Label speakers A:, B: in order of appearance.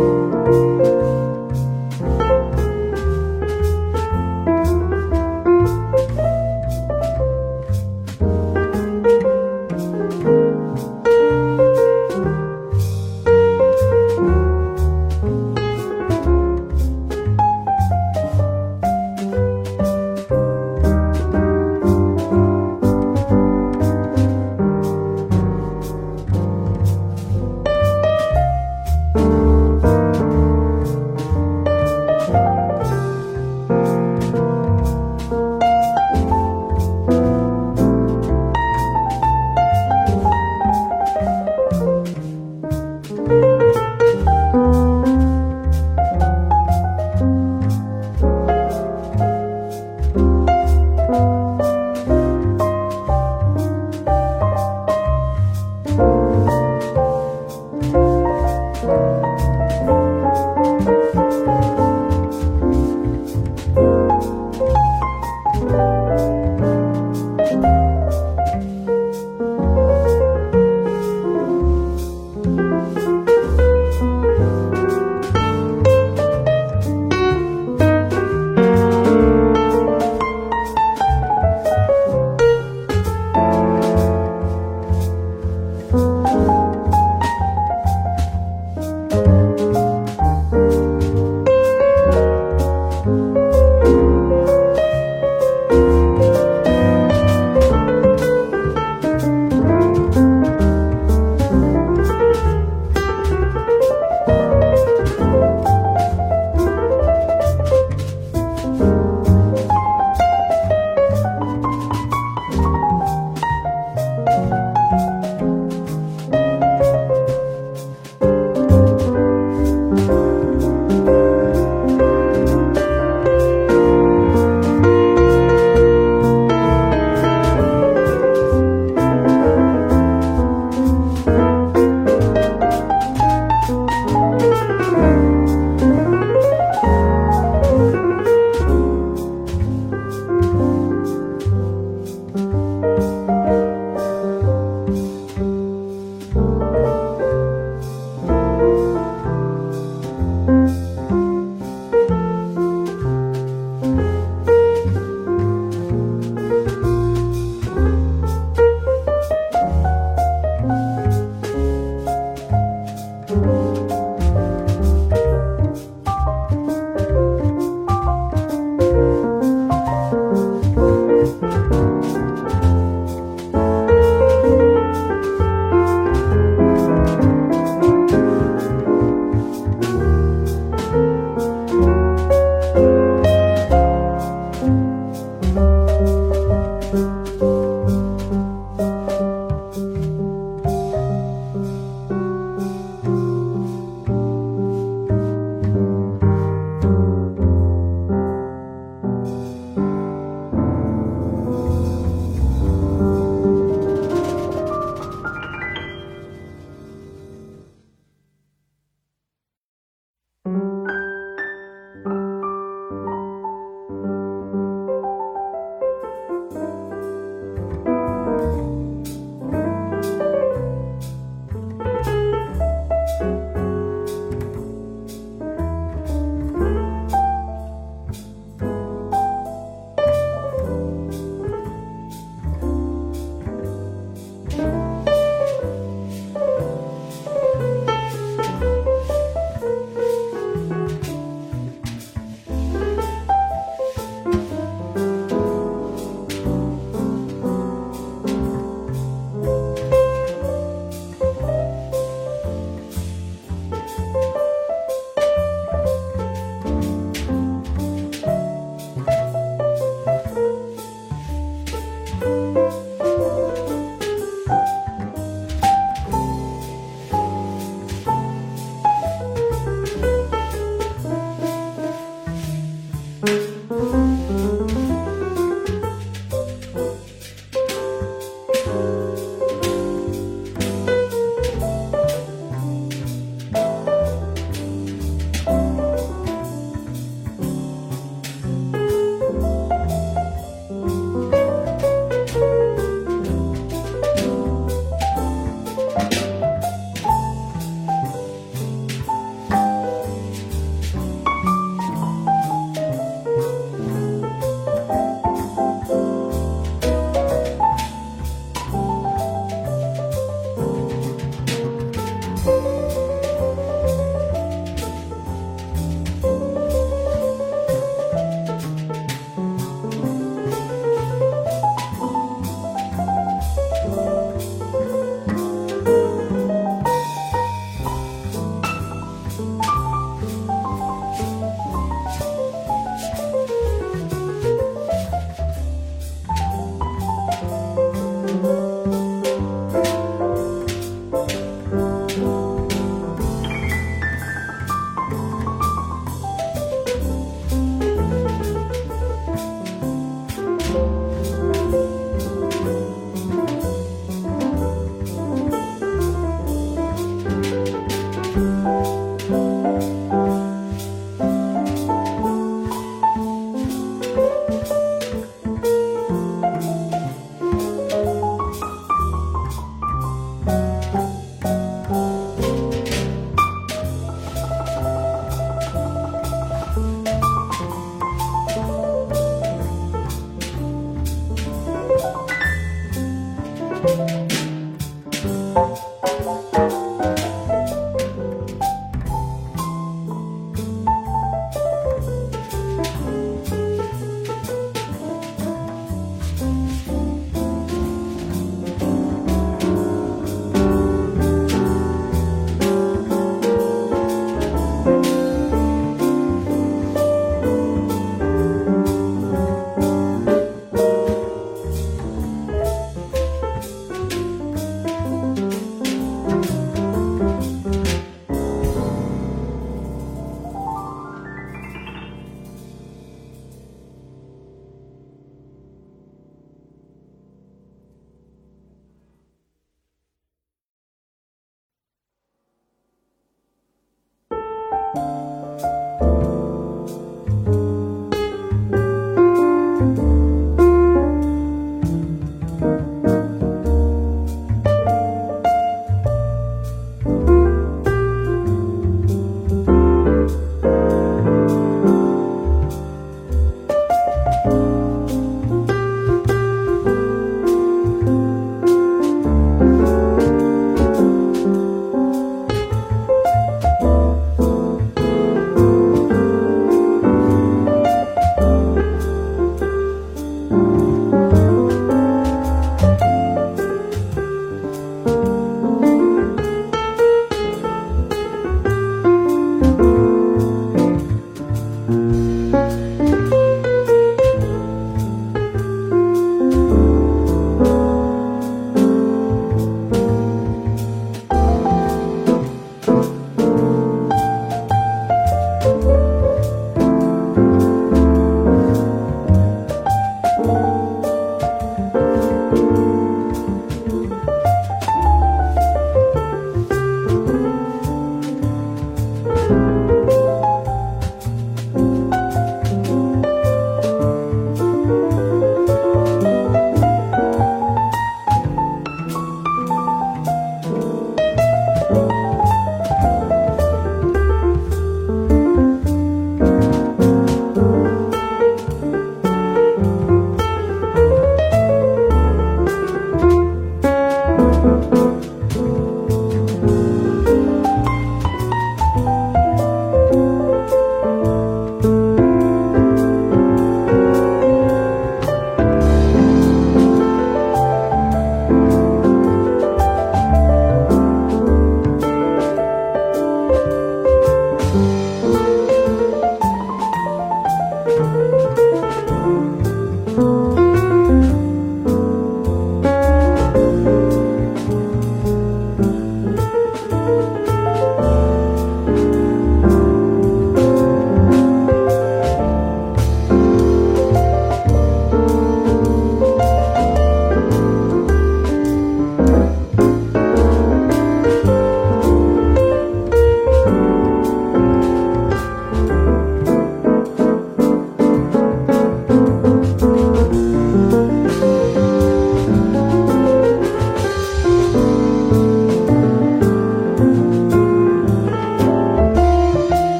A: 嗯。